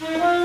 Mm-hmm.